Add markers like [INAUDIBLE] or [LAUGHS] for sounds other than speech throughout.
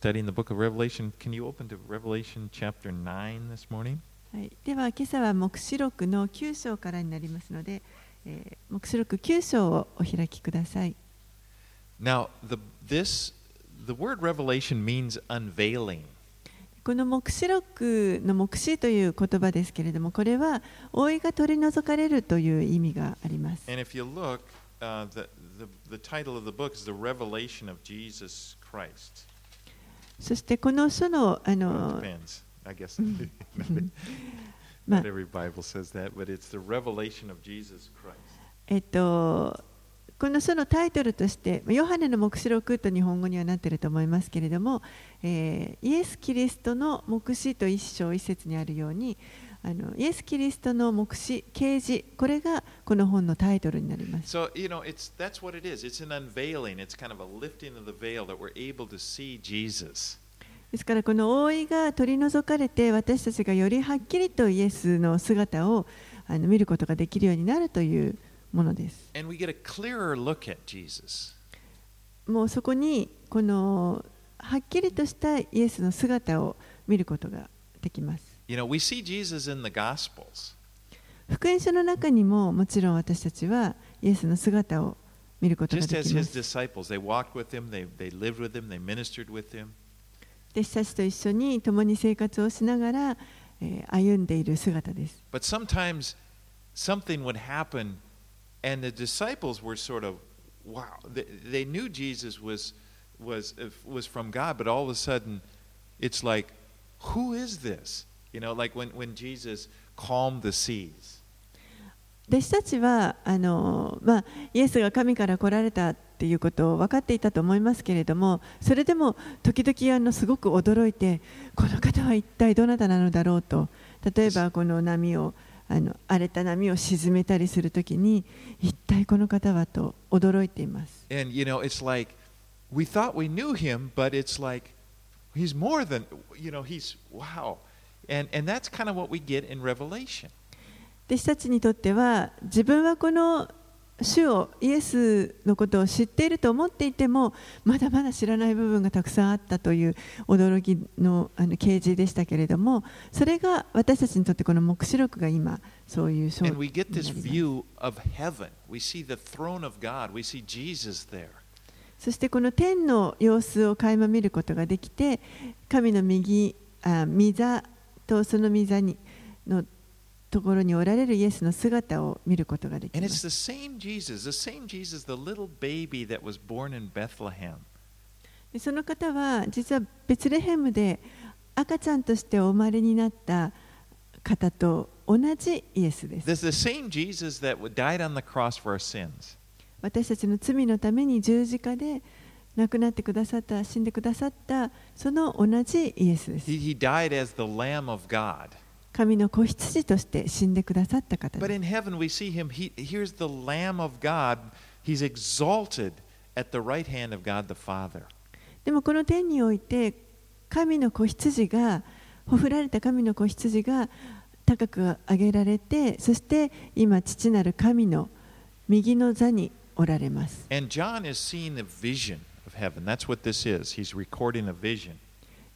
studying the book of Revelation. Can you open to Revelation chapter 9 this morning? はい、では今朝は黙示録の9章からになりますので、えー、黙示録9章をお開きください。Now, the, this, the word revelation means unveiling. この黙示録の黙示という言葉ですけれども、これは覆いが取り除かれるという意味があります。And if you look, uh, the, the, the title of the book is The Revelation of Jesus Christ. そしてこの書のあの.まあ.えっとこの書のタイトルとして、ヨハネの黙示録と日本語にはなっていると思いますけれども、えーイエス・キリストの黙示と一章一節にあるように、あのイエス・キリストの目視、啓示、これがこの本のタイトルになります。ですから、この覆いが取り除かれて、私たちがよりはっきりとイエスの姿をあの見ることができるようになるというものです。もうそこに、このはっきりとしたイエスの姿を見ることができます。You know, we see Jesus in the Gospels. 福音書の中にももちろん私たちはイエスの姿を見ることが Just で as きま his す。 disciples, they walked with him, they, they lived with him, they ministered with him. 弟子たちと一緒に共に生活をしながら、えー歩んでいる姿です。 But sometimes something would happen, and the disciples were sort of, wow, they, they knew Jesus was, was, was from God, but all of a sudden it's like, who is this? You know, like when, when Jesus calmed the seas. 弟子たちはあの、まあ、イエスが神から来られたっていうことを分かっていたと思いますけれどもそれでも時々あのすごく驚いてこの方は一体どなたなのだろうと例えばこの波をあの荒れた波を沈めたりするときに一体この方はと驚いています。And, you know, it's like, we thought we knew him, but it's like, he's more than, you know, he's, wow. And, and that's kind of what we get in Revelation. 弟子たちにとっては自分はこの主をイエスのことを知っていると思っていてもまだまだ知らない部分がたくさんあったという驚きのあの啓示でしたけれどもそれが私たちにとってこの黙示録が今そういう章に And な we り get ま this す view of heaven. We see the throne of God. We see Jesus there. そしてこの天の様子を垣間見ることができて神の右あ御座とその御座にのところにおられるイエスの姿を見ることができます。Jesus, その方は実はベツレヘムで赤ちゃんとしてお生まれになった方と同じイエスです。私たちの罪のために十字架で。亡くなってくださった、死んでくださった、その同じイエスです。He, he died as the Lamb of God. 神の子羊として死んでくださった方 But です。in heaven, we see him. He, here's the Lamb of God. He's exalted at the right hand of God the Father. でもこの天において、神の子羊が、ほふられた神の子羊が高く上げられて、そして今、父なる神の右の座におられます。And John is seeing the vision heaven. That's what this is. He's recording a vision.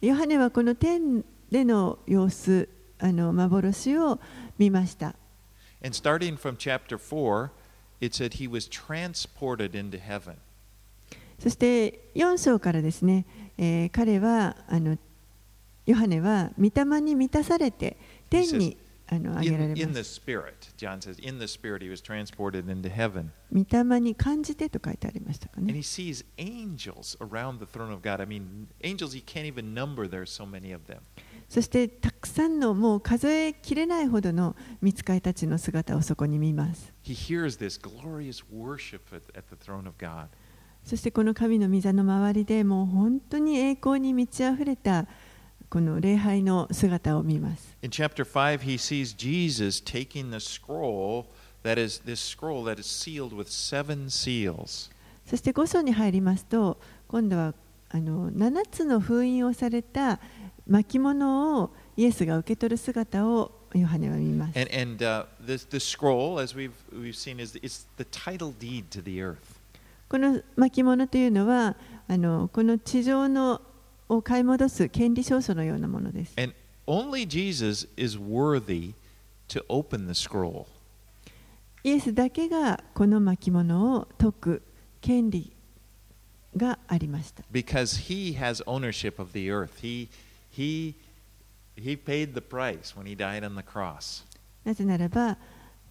ヨハネはこの天での様子、あの幻を見ました。And starting from chapter 4, it said he was transported into heaven. そして4章からですね、えー彼はあのヨハネは御霊に満たされて天にあの上げら In, れま the す。Spirit. John says, in the Spirit, he was transported into heaven. 御霊に感じてと書いてありましたか And ね he。sees angels around the throne of God. I mean, angels he can't even number, there's so many of them. そしてたくさんのもう数えきれないほどの見つかいたちの姿をそこに見ます。He hears this glorious worship at, at the throne of God. そしてこの神の御座の周りでもう本当に栄光に満ち溢れたこの礼拝の姿を見ます。In chapter 5, he sees Jesus taking the scroll that is this scroll that is sealed with seven seals. そして5章に入りますと今度はあの7つの封印をされた巻物をイエスが受け取る姿をヨハネは見ます。And, and uh, this, the scroll, as we've, we've seen, is it's the title deed to the earth. この巻物というのはあのこの地上のを買い戻す権利証書のようなものです。And only Jesus is worthy to open the scroll. イエスだけがこの巻物を解く権利がありました。because he has ownership of the earth. He, he, he paid the price when he died on the cross. なぜならば、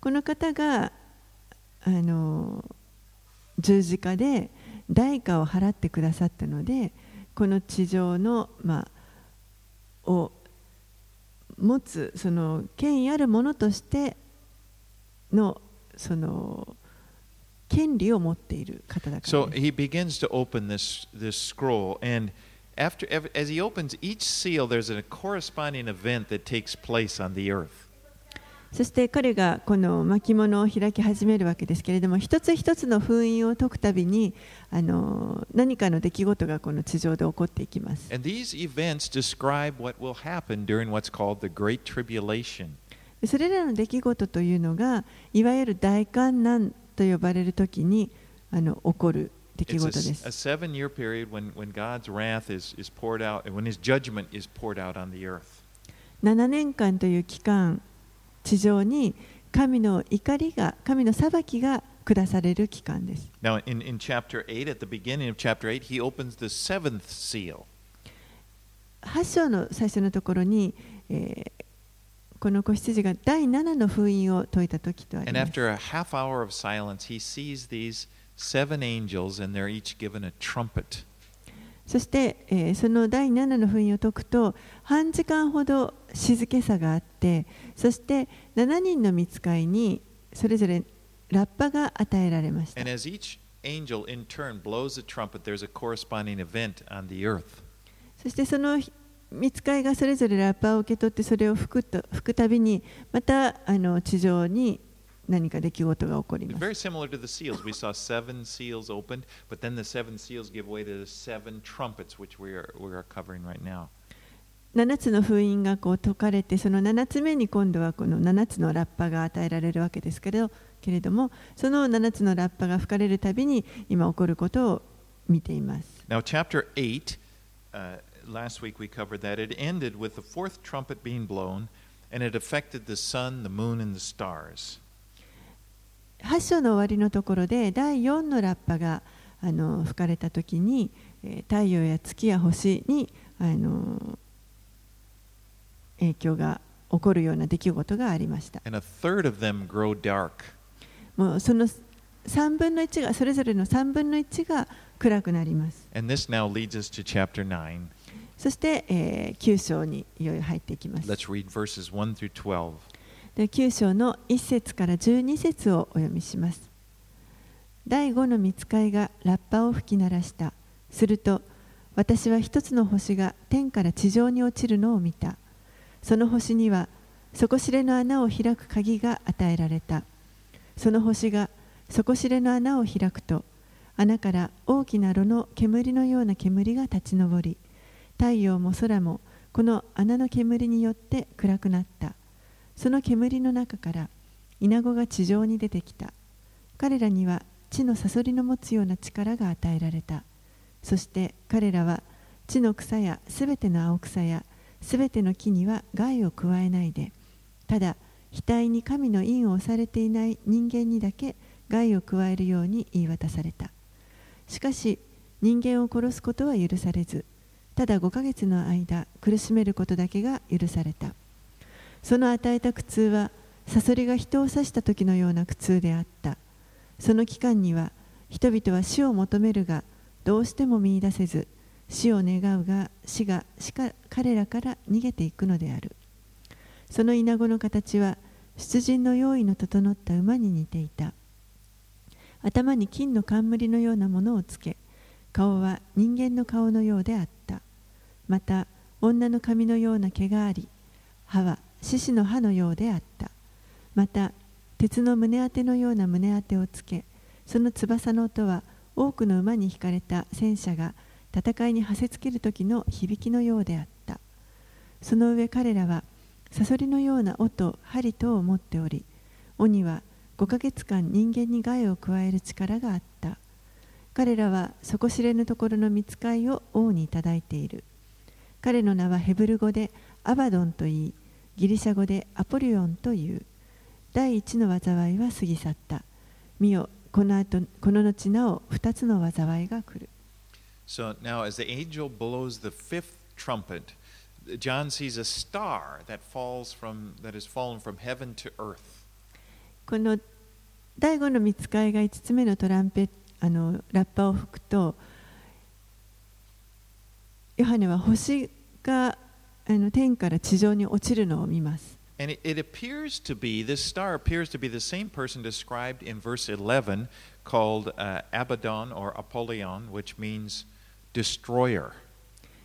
この方があの十字架で代価を払ってくださったので、この地上の、まあ、を持つその権威あるものとしてのその権利を持っている方だから So。he begins to open this, this scroll, and after, as he opens each seal, there's a corresponding event that takes place on the earth. そして彼がこの巻物を開き始めるわけですけれども一つ一つの封印を解くたびにあの何かの出来事がこの地上で起こっていきます。And these events describe what will happen during what's called the Great Tribulation. それらの出来事というのがいわゆる大観難と呼ばれる時にあの起こる出来事です。seven year period when, when God's wrath is, is poured out, and when his judgment is poured out on the earth. 7年間という期間地上に神の怒りが神の裁きが下される期間です。Now, in, in chapter 8, at the beginning of chapter 8, he opens the seventh seal. 8章の最初のところに、えーこの子羊が第7の封印を解いた時とあり And ます。after a half hour of silence, he sees these seven angels, and they're each given a trumpet. そして、えーその第7の封印を解くと半時間ほど静けさがあってそして7人の見つかいにそれぞれラッパが与えられました angel in turn blows a trumpet, there's a corresponding event on the earth. そしてその見つかいがそれぞれラッパを受け取ってそれを吹くと吹くたびにまたあの地上に何か出来事が起こります very similar to the seals. We saw seven seals opened, but then the seven seals give way to the seven trumpets, which we are, we are covering right now. 7つの封印がこう解かれてその7つ目に今度はこの7つのラッパが与えられるわけですけれどけれどもその7つのラッパが吹かれるたびに今起こることを見ています Now, chapter 8, uh, last week we covered that. It ended with the fourth trumpet being blown, and it affected the sun, the moon, and the stars. 8章の終わりのところで第4のラッパがあの吹かれた時にえー太陽や月や星にあの影響が起こるような出来事がありました.もうその3分の1がそれぞれの3分の1が暗くなります And this now leads us to chapter 9. そして、えー9章にいよいよ入っていきます Let's read verses 1 through 12. で9章の1節から12節をお読みします第5の見つかいがラッパを吹き鳴らしたすると私は一つの星が天から地上に落ちるのを見たその星には底知れの穴を開く鍵が与えられた。その星が底知れの穴を開くと穴から大きな炉の煙のような煙が立ち上り太陽も空もこの穴の煙によって暗くなった。その煙の中からイナゴが地上に出てきた。彼らには地のサソリの持つような力が与えられた。そして彼らは地の草やすべての青草やすべての木には害を加えないで。ただ額に神の印を押されていない人間にだけ害を加えるように言い渡された。しかし人間を殺すことは許されずただ5ヶ月の間苦しめることだけが許された。その与えた苦痛はサソリが人を刺した時のような苦痛であった。その期間には人々は死を求めるがどうしても見出せず死を願うが死がしか彼らから逃げていくのである。そのイナゴの形は出陣の用意の整った馬に似ていた。頭に金の冠のようなものをつけ顔は人間の顔のようであった。また女の髪のような毛があり歯は獅子の歯のようであった。また鉄の胸当てのような胸当てをつけその翼の音は多くの馬に引かれた戦車が戦いにはせつける時の響きのようであったその上彼らはサソリのような音針等を持っており鬼は5ヶ月間人間に害を加える力があった彼らは底知れぬところの見つかいを王にいただいている彼の名はヘブル語でアバドンといい、ギリシャ語でアポリオンという。第一の災いは過ぎ去った。見よ、この後この後なお二つの災いが来る。So now, as the angel blows the fifth trumpet, John sees a star that falls from that has fallen from heaven to earth. この第五の見つかいが5つ目のトランペあのラッパを吹くと、ヨハネは星があの天から地上に落ちるのを見ます。 And it, it appears to be, this star appears to be the same person described in verse 11 called uh, Abaddon or Apollyon, which means destroyer.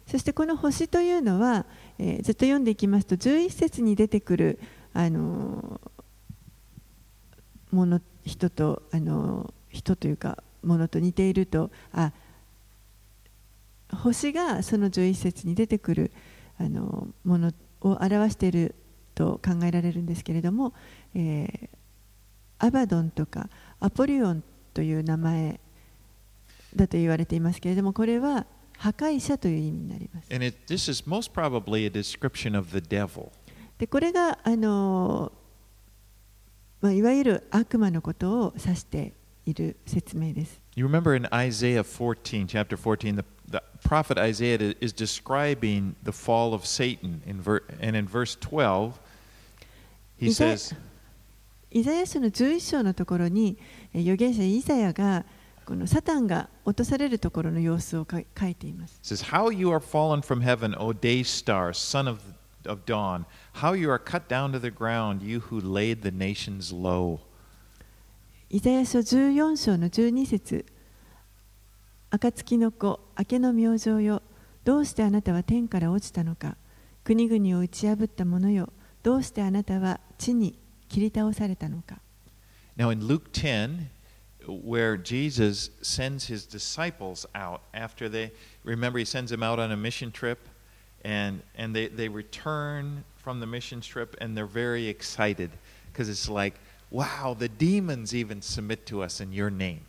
そしてこの星というのは、えーずっと読んでいきますと11節に出てくる、あのーもの人と、あのー人というかものと似ているとあ星がその11節に出てくる、あのーものを表していると考えられるんですけれども、えーアバドンとかアポリオンという名前だと言われていますけれどもこれは破壊者という意味になります。It, this is most probably a description of the devil. でこれがあの、まあ、いわゆる悪魔のことを指している説明です。You remember in Isaiah 14, chapter 14, the, the prophet Isaiah is describing the fall of Satan. In ver, and in verse 12, he イザヤ says, イザヤ書の11章のところにえ預言者イザヤがこのサタンが落とされるところの様子をか書いています。says, How you are fallen from heaven, O day star, son of, of dawn. How you are cut down to the ground, you who laid the nations low. イザヤ書14章の12節暁の子、明けの明星よ、どうしてあなたは天から落ちたのか、国々を打ち破った者よ、どうしてあなたは地に切り倒されたのか。Now, in Luke 10, where Jesus sends his disciples out after they, remember, he sends them out on a mission trip, and, and they, they return from the mission trip and they're very excited because it's like, wow, the demons even submit to us in your name.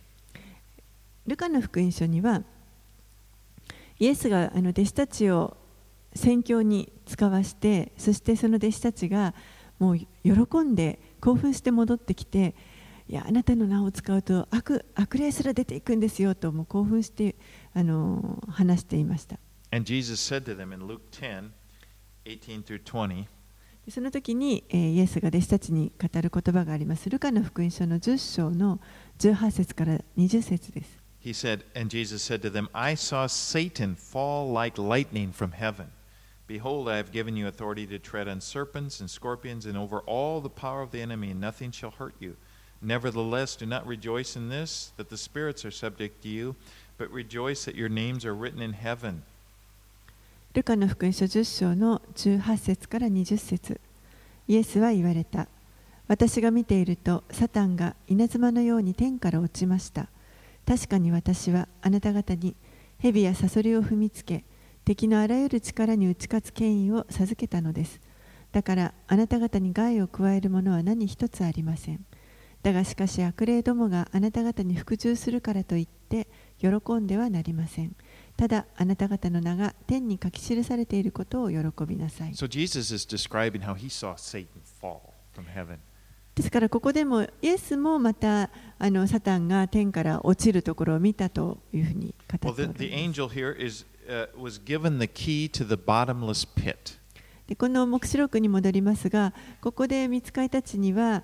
ルカの福音書にはイエスがあの弟子たちを宣教に使わしてそしてその弟子たちがもう喜んで興奮して戻ってきていやあなたの名を使うと悪悪霊すら出ていくんですよともう興奮してあの話していました And Jesus said to them in Luke 10, 18 through 20, でその時に、えーイエスが弟子たちに語る言葉がありますルカの福音書の10章の18節から20節です He said, and Jesus said to them, I saw Satan fall like lightning from heaven. Behold, I have given you authority to tread on serpents and scorpions and over all the power of the enemy, and nothing shall hurt you. Nevertheless, do not rejoice in this, that the spirits are subject to you, but rejoice that your names are written in heaven. ルカの福音書10章の18節から20節。イエスは言われた。私が見ているとサタンが稲妻のように天から落ちました。確かに私はあなた方に蛇やサソリを踏みつけ敵のあらゆる力に打ち勝つ権威を授けたのです。だからあなた方に害を加えるものは何一つありません。だがしかし悪霊どもがあなた方に服従するからといって喜んではなりませんただあなた方の名が天に書き記されていることを喜びなさい So Jesus is describing how he saw Satan fall from heaven. ですからここでもイエスもまたあのサタンが天から落ちるところを見たというふうに語 Well, ってります angel here is, uh, was given the key to the bottomless pit. でこの黙示録に戻りますがここで見つかいたちには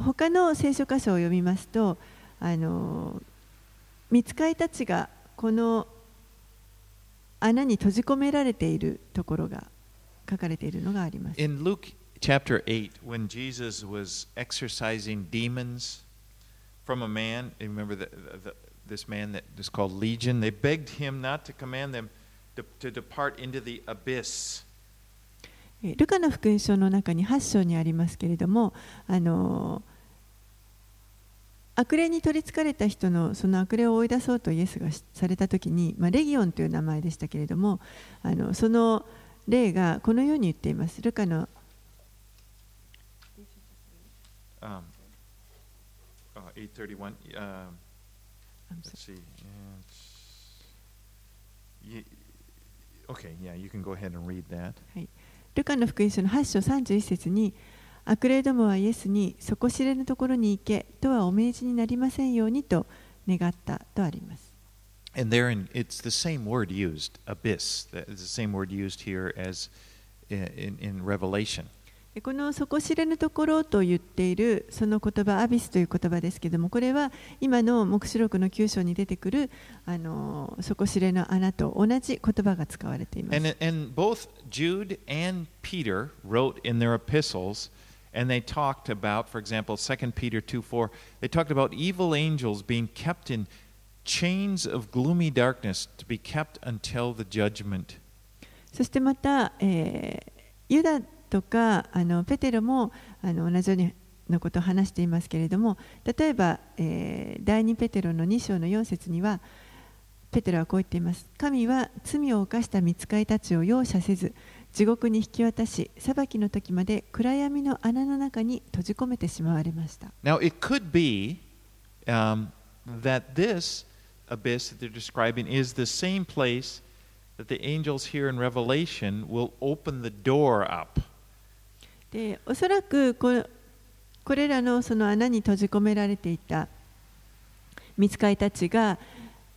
他の聖書箇所を読みますとあの見つかいたちがこの穴に閉じ込められているところが書かれているのがあります In Luke chapter 8, when Jesus was exorcising demons from a man, remember the, the, this man that is called Legion, they begged him not to command them to, to depart into the abyss. えールカの福音書の中に8章にありますけれども、あの悪霊に取りつかれた人のその悪霊を追い出そうとイエスがしされたときに、まあ、レギオンという名前でしたけれどもあのその霊がこのように言っています。ルカの Um, uh, 831. Um, let's see. It's, ye, okay, yeah, you can go ahead and read that. ルカの福音書の8章31節に悪霊どもはイエスに底知れぬところに行けとはお命じになりませんようにと願ったとあります。And therein, it's the same word used, abyss. That is the same word used here as in, in, in Revelation. でこの底知れぬところと言っているその言葉アビスという言葉ですけれどもこれは今の黙示録の9章に出てくるあの底知れぬ穴と同じ言葉が使われています。And, and both Jude and Peter wrote in their epistles, and they talked about, for example, 2 Peter 2 4, they talked about evil angels being kept in chains of gloomy darkness to be kept until the judgment. そしてまた、えーユダとかあのペテロもあの同じようにのことを話していますけれども例えば、えー第2ペテロの2章の4節にはペテロはこう言っています神は罪を犯した見つかりたちを容赦せず地獄に引き渡し裁きの時まで暗闇の穴の中に閉じ込めてしまわれました Now, it could be um, that this abyss that they're describing is the same place that the angels here in Revelation will open the door up. でおそらくここれらのその穴に閉じ込められていた見つかりたちが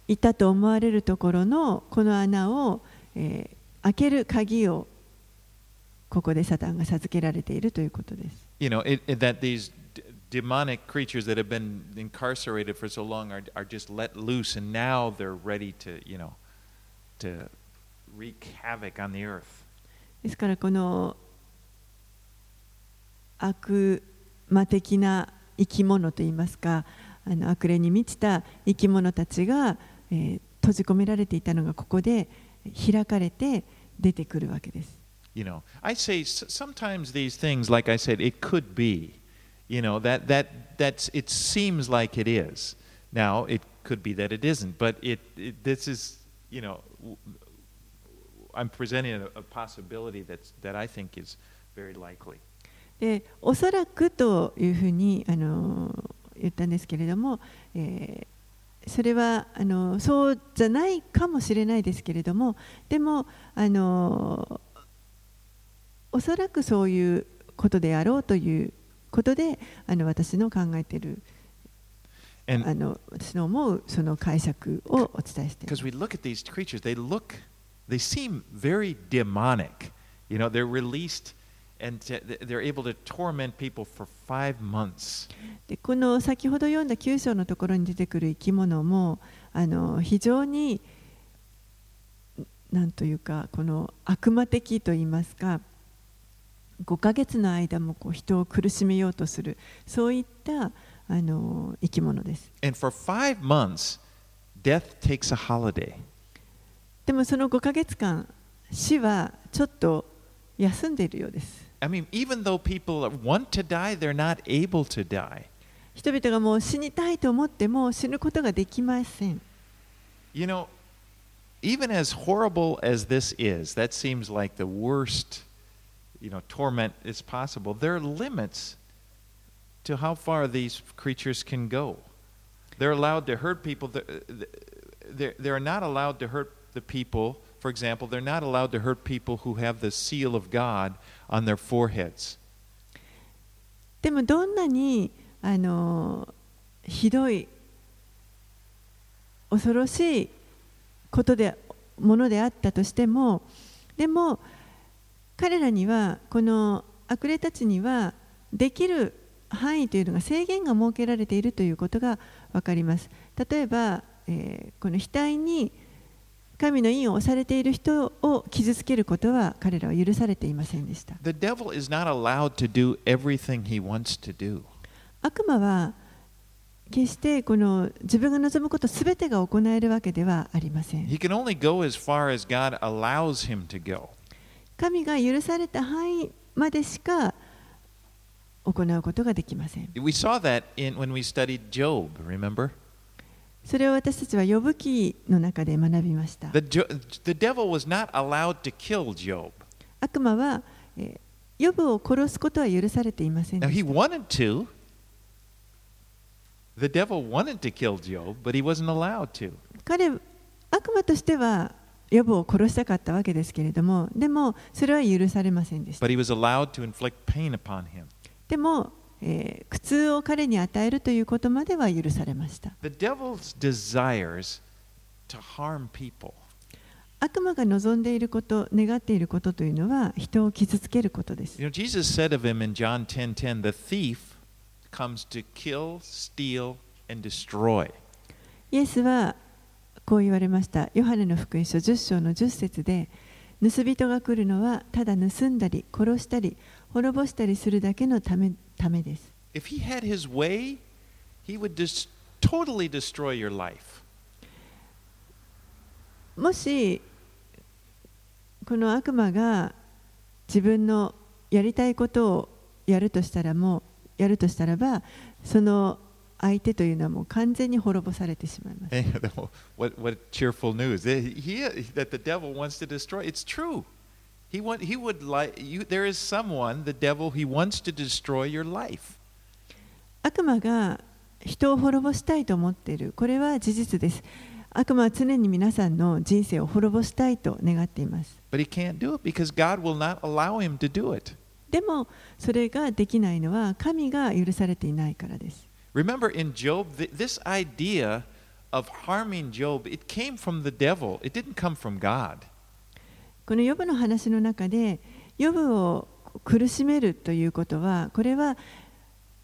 いたと思われるところのこの穴を、えー開ける鍵をここでサタンが授けられているということです。you know, it, it- that these demonic creatures that have been incarcerated for so long are, are just let loose, and now they're ready to, you know, to wreak havoc on the earth. ですからこの悪魔的な生き物といいますかあの悪霊に満ちた生き物たちが、えー閉じ込められていたのがここで開かれて出てくるわけです。You know, I say sometimes these things, like I said, it could be, you know, that that that's it seems like it is. Now it could be that it isn't, but it, it this is, you know, w- I'm presenting a, a possibility that's that I think is very likely. でおそらくというふうにあの言ったんですけれども、えーそれはあのそうじゃないかもしれないですけれどもでもあのおそらくそういうことであろうということであの私の考えている And あの私の思うその解釈をお伝えしています because we look at these creatures, they look, they seem very demonic. You know, they're released and they're able to torment people for five months. でこの先ほど読んだ9章のところに出てくる生き物もあの非常になんというかこの悪魔的といいますか5ヶ月の間もこう人を苦しめようとするそういったあの生き物です And for five months, death takes a holiday. でもその5ヶ月間死はちょっと休んでいるようです I mean, even though people want to die, they're not able to die. 人々がもう死にたいと思っても死ぬことができません You know, even as horrible as this is, that seems like the worst, you know, torment is possible. There are limits to how far these creatures can go. They're allowed to hurt people. They're, they're, they're not allowed to hurt the people. For example, they're not allowed to hurt people who have the seal of God on their foreheads. でもどんなにあのひどい恐ろしいことでものであったとしてもでも彼らにはこの悪霊たちにはできる範囲というのが制限が設けられているということが分かります例えば、えーこの額に神の印を押されている人を傷つけることは彼らは許されていませんでした The devil is not allowed to do everything he wants to do. 悪魔は決してこの自分が望むことすべてが行えるわけではありません He can only go as far as God allows him to go. 神が許された範囲までしか行うことができません。We saw that in when we studied Job, remember? それを私たちは呼ぶ記の中で学びました。The, the devil was not allowed to kill Job. 悪魔は、えーヨブを殺すことは許されていません Now, で he した。wanted to. The devil wanted to kill Job, but he wasn't allowed to. 彼悪魔としてはヨブを殺したかったわけですけれどもでもそれは許されませんでした But he was allowed to inflict pain upon him. でも、えー苦痛を彼に与えるということまでは許されました The devil's desires to harm people. 悪魔が望んでいること願っていることというのは人を傷つけることです You know, Jesus said of him in John 10:10, "The thief comes to kill, steal, and destroy." イエスはこう言われましたヨハネの福音書10章の10節で盗人が来るのはただ盗んだり殺したり滅ぼしたりするだけのため,ためです。もし、この悪魔が自分のやりたいことをやるとしたら,もうやるとしたらば、その相手というのはもう完全に滅ぼされてしまいます。[LAUGHS] what, what cheerful news! He, he, that the devil wants to destroy. It's true! He want, he would like you. There is someone, the devil. He wants to destroy your life. 悪魔が人を滅ぼしたいと思っているこれは事実です。悪魔は常に皆さんの人生を滅ぼしたいと願っています。But he can't do it because God will not allow him to do it. でもそれができないのは神が許されていないからです。Remember in Job, th- this idea of harming Job, it came from the devil. It didn't come from God. このヨブの話の中でヨブを苦しめるということはこれは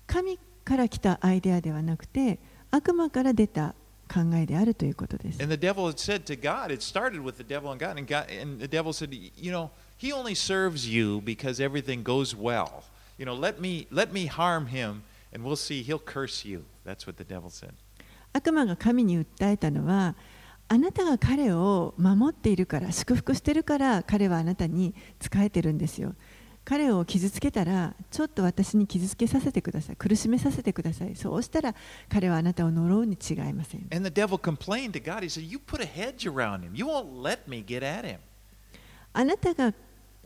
神から来たアイデアではなくて悪魔から出た考えであるということです。And the devil had said to God, it started with the devil and God, and, God, and the devil said, you know, he only serves you because everything goes well. You know, let me let me harm him, and we'll see. He'll curse you. That's what the devil said. 悪魔が神に訴えたのはあなたが彼を守っているから祝福しているから彼はあなたに仕えてるんですよ。彼を傷つけたらちょっと私に傷つけさせてください苦しめさせてくださいそうしたら彼はあなたを呪うに違いません And the devil complained to God. He said, "You put a hedge around him. You won't let me get at him." あなたが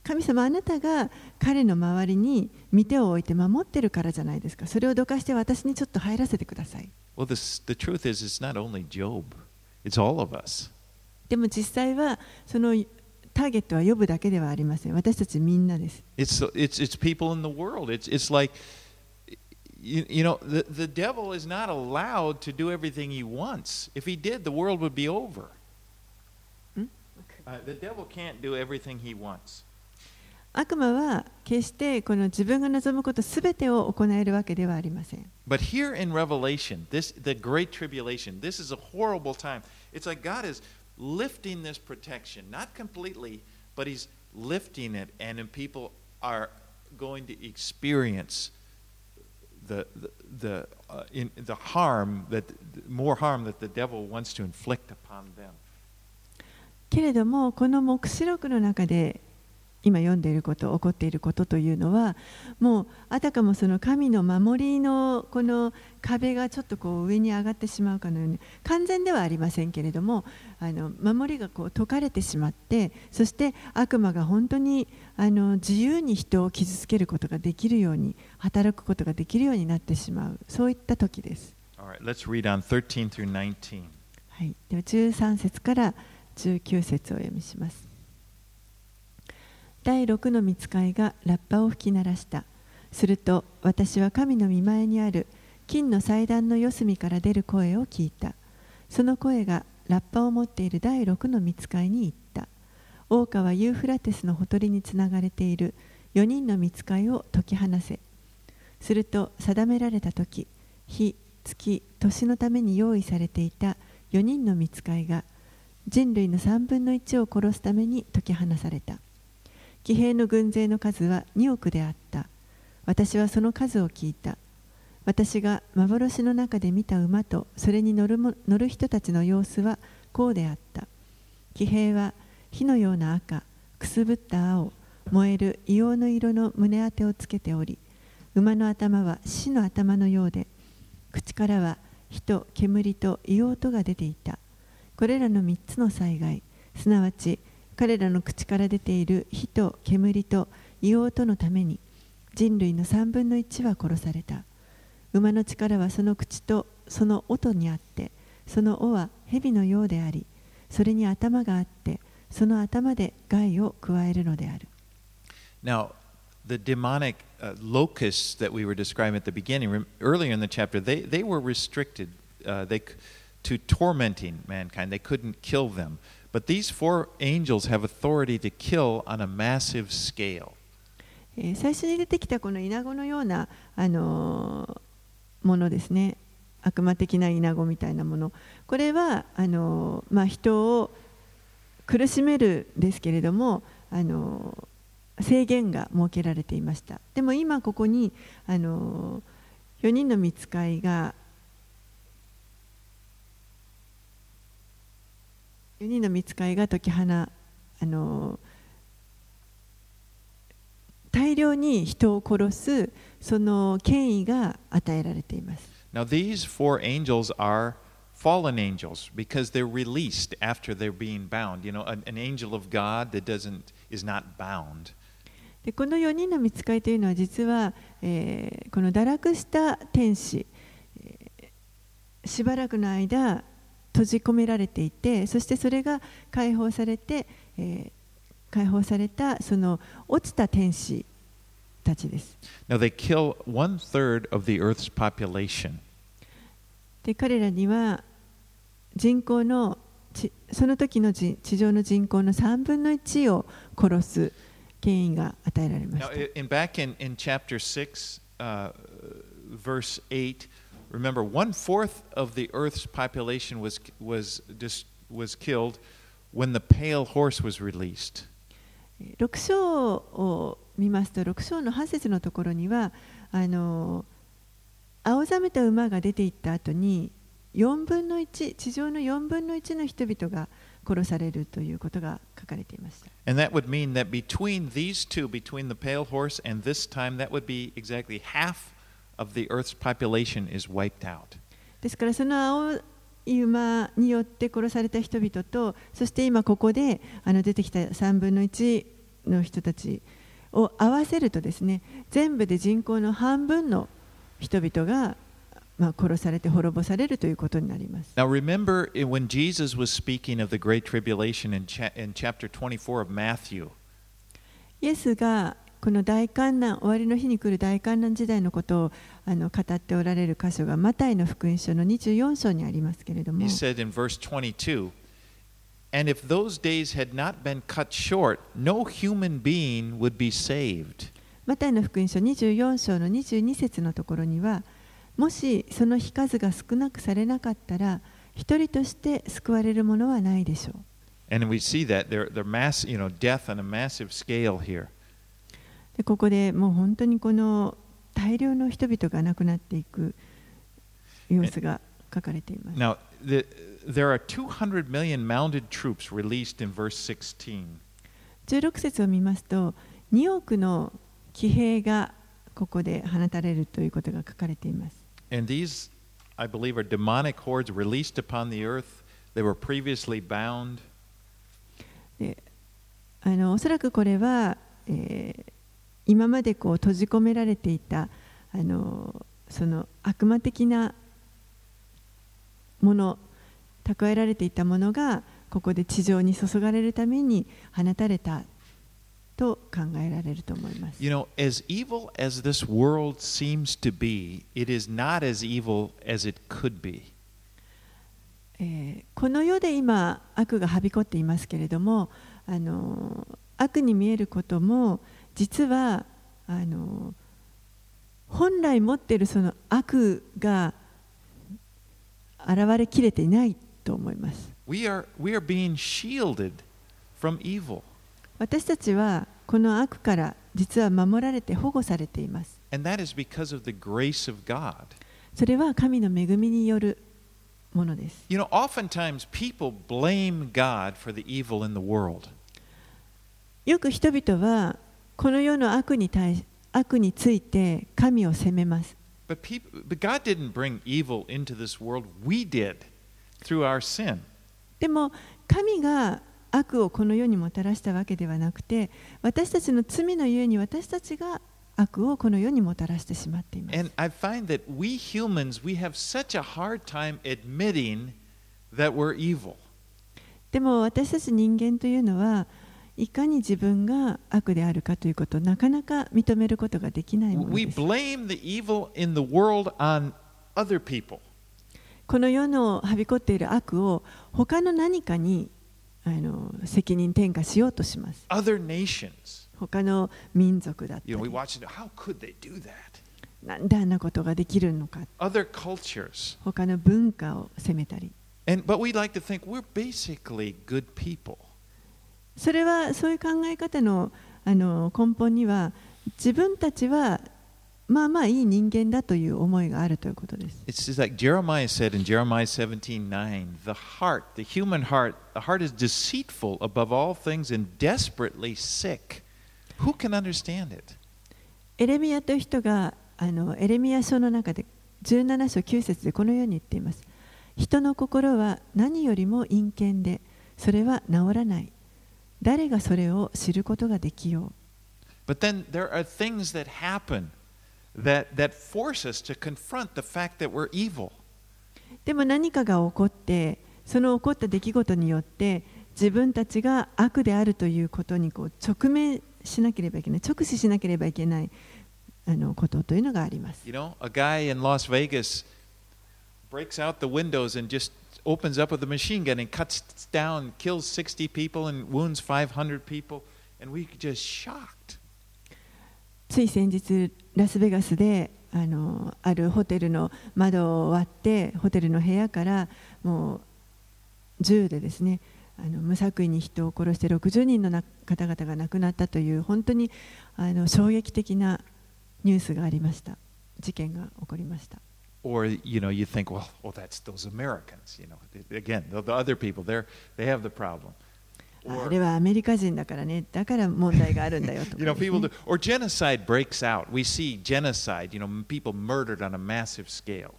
神様あなたが彼の周りに見てを置いて守ってるからじゃないですかそれをどかして私にちょっと入らせてください Well, this, the truth is, it's not only Job; it's all of us. でも実際はそのターゲットは呼ぶだけではありません私たちみんなです It's it's it's people in the world. It's it's like you, you know the the devil is not allowed to do everything he wants. If he did, the world would be over. Hmm? Uh, the devil can't do everything he wants. 悪魔は決してこの自分が望むことすべてを行えるわけではありません But here in Revelation, this the great tribulation, this is a horrible time. It's like God is lifting this protection, not completely, but He's lifting it, and then people are going to experience the the the, uh, in, the harm that more harm that the devil wants to inflict upon them. けれどもこの黙示録の中で今読んでいること起こっていることというのはもうあたかもその神の守りのこの壁がちょっとこう上に上がってしまうかのように完全ではありませんけれどもあの守りがこう解かれてしまってそして悪魔が本当にあの自由に人を傷つけることができるように働くことができるようになってしまうそういった時です。All right, let's read on 13 through 19. はい、では13節から19節をお読みします。第6の見つかいがラッパを吹き鳴らした。すると私は神の御前にある金の祭壇の四隅から出る声を聞いた。その声がラッパを持っている第6の見つかいに言った。王家はユーフラテスのほとりにつながれている4人の見つかいを解き放せ。すると定められた時、日、月、年のために用意されていた4人の見つかいが人類の3分の1を殺すために解き放された騎兵の軍勢の数は2億であった。私はその数を聞いた。私が幻の中で見た馬とそれに乗るも乗る人たちの様子はこうであった。騎兵は火のような赤くすぶった青燃える硫黄の色の胸当てをつけており馬の頭は死の頭のようで口からは火と煙と硫黄とが出ていた。これらの3つの災害すなわち彼らの口から出ている火と煙と硫黄とのために人類の3分の1は殺された馬の力はその口とその音にあってその尾は蛇のようでありそれに頭があってその頭で害を加えるのである Now, the demonic uh, locusts that we were describing at the beginning, earlier in the chapter, they, they were restricted uh, they, to tormenting mankind. They couldn't kill them. But these four angels have authority to kill on a massive scale. 最初に出てきたこのイナゴのような、あのーものですね悪魔的なイナゴみたいなものこれはあのー、まあ、人を苦しめるですけれども、あのー制限が設けられていましたでも今ここに、あのー、4人の見つかいが4人の見つかいが解き放あのー大量に人を殺すその権威が与えられています。Now, these four angels are fallen angels because they're released after they're being bound. You know, an, an angel of God that doesn't is not bound. でこの4人の見つかりというのは実は、えーこの堕落した天使、えーしばらくの間閉じ込められていてそしてそれが解放されて、えー解放されたその落ちた天使たちです。Now, they kill one third of the earth's population. で彼らには人口のちその時の地地上の人口の3分の1を殺す権威が与えられまし Now, た。i- in back in, in chapter 6, uh, verse 8, remember, one fourth of the earth's population was, was, dis, was killed when the pale horse was released. 6章を見ますと6章の8節のところにはあの青ざめた馬が出ていった後に4分の1地上の4分の1の人々が殺されるということが書かれていました。 And that would mean that between these two, between the pale horse and this time, that would be exactly half of the earth's population is wiped out. ですからその青い馬によって殺された人々とそして今ここであの出てきた3分の1の人たちを合わせるとですね全部で人口の半分の人々が、まあ、殺されて滅ぼされるということになります。Now, remember eh, when Jesus was speaking of the Great Tribulation in, cha- in chapter 24 of Matthew, イエスがこの大観難終わりの日に来る大観難時代のことをあの語っておられる箇所がマタイの福音書の24章にありますけれども he said in verse 22 And if those days had not been cut short, no human being would be saved. マタイの福音書24章の22節のところにはもしその日数が少なくされなかったら一人として救われるものはないでしょう And we see that they're, they're mass, you know, death on a massive scale here. でここでもう本当にこの大量の人々が亡くなっていく様子が書かれています Now, the, there are 200 million mounted troops released in verse 16. 16節を見ますと2億の騎兵がここで放たれるということが書かれています And these, I believe, are demonic hordes released upon the earth. They were previously bound. であのおそらくこれは、えー今までこう閉じ込められていたあのその悪魔的なもの蓄えられていたものがここで地上に注がれるために放たれたと考えられると思います。You know, as evil as this world seems to be, it is not as evil as it could be. えーこの世で今悪がはびこっていますけれどもあの悪に見えることも実はあの本来持っているその悪が現れきれていないと思います。私たちはこの悪から実は守られて保護されています。それは神の恵みによるものです。よく人々はこの世の悪に,対悪について神を責めます。でも神が悪をこの世にもたらしたわけではなくて私たちの罪のゆえに私たちが悪をこの世にもたらしてしまっています。でも私たち人間というのはいかに自分が悪であるかということなかなか認めることができない。この世のはびこっている悪を他の何かにあの責任転嫁しようとします。他の民族だったり。なんであんなことができるのか。他の文化を責めたり。それはそういう考え方の,あの根本には自分たちはまあまあいい人間だという思いがあるということです。エレミアという人があのエレミア書の中で17章9節でこのように言っています。人の心は何よりも陰険で、それは治らない。誰がそれを知ることができよう。But then there are things that happen that that force us to confront the fact that we're evil. でも何かが起こって、その起こった出来事によって、自分たちが悪であるということにこう直面しなければいけない、直視しなければいけないあのことというのがあります。You know, a guy in Las Vegas breaks out the windows and just opens up with a machine gun and cuts down, kills 60 people and wounds 500 people, and we just shocked. つい先日、ラスベガスであのあるホテルの窓を割って、ホテルの部屋からもう銃でですね、あの無作為に人を殺して60人のな方々が亡くなったという本当にあの衝撃的なニュースがありました。事件が起こりました。Or, you know, you think, well, well that's those Americans, you know. Again, the, the other people, they're, they have the problem. あれはアメリカ人だからね、だから問題があるんだよとか you know, people do, or genocide breaks out. We see genocide, you know, people murdered on a massive scale.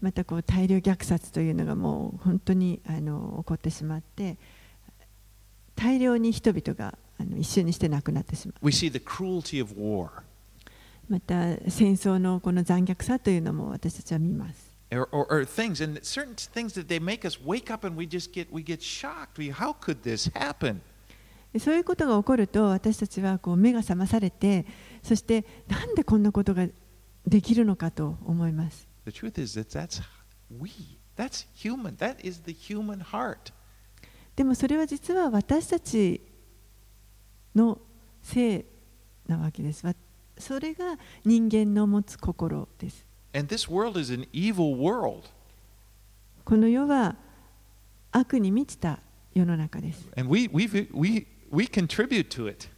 またこう大量虐殺というのがもう本当にあの起こってしまって大量に人々があの一瞬にして亡くなってしまう We see the cruelty of war. また戦争のこの残虐さというのも私たちは見ます or, or, or things and certain things that they make us wake up and we just get we get shocked we how could this happen でそういうことが起こると私たちはこう目が覚まされてそしてなんでこんなことができるのかと思います the truth is that that's we that's human that is the human heart でもそれは実は私たちのせいなわけですわそれが人間の持つ心です and this world is an evil world この世は悪に満ちた世の中です。and we we we we contribute to it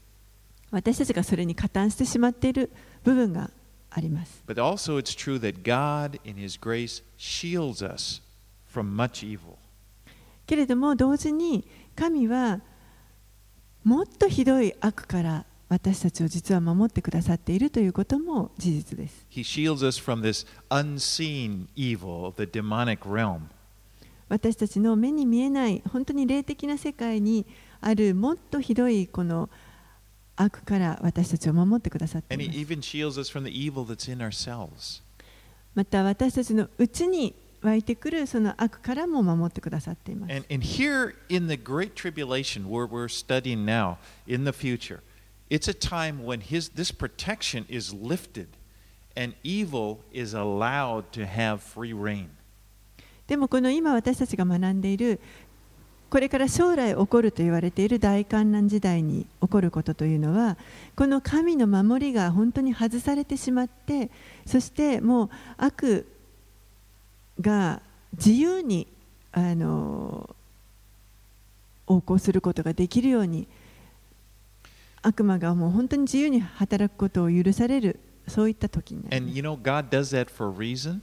私たちがそれに加担してしまっている部分があります。but also it's true that God in his grace shields us from much evil けれども同時に神はもっとひどい悪から私たちを実は守ってくださっているということも事実です。he shields us from this unseen evil of the demonic realm 私たちの目に見えない本当に霊的な世界にあるもっとひどいこの悪から私たちを守ってくださってい and ま he す。even shields us from the evil that's in ourselves また私たちのうちに湧いてくるその悪からも守ってくださっています。And, and here in the Great Tribulation, where we're studying now, in the future, it's a time when his, this protection is lifted and evil is allowed to have free reign. でもこの今私たちが学んでいるこれから将来起こると言われている大観覧時代に起こることというのはこの神の守りが本当に外されてしまってそしてもう悪が自由にあの横行することができるように悪魔がもう本当に自由に働くことを許されるそういった時になり And ます you know, God does that for a reason.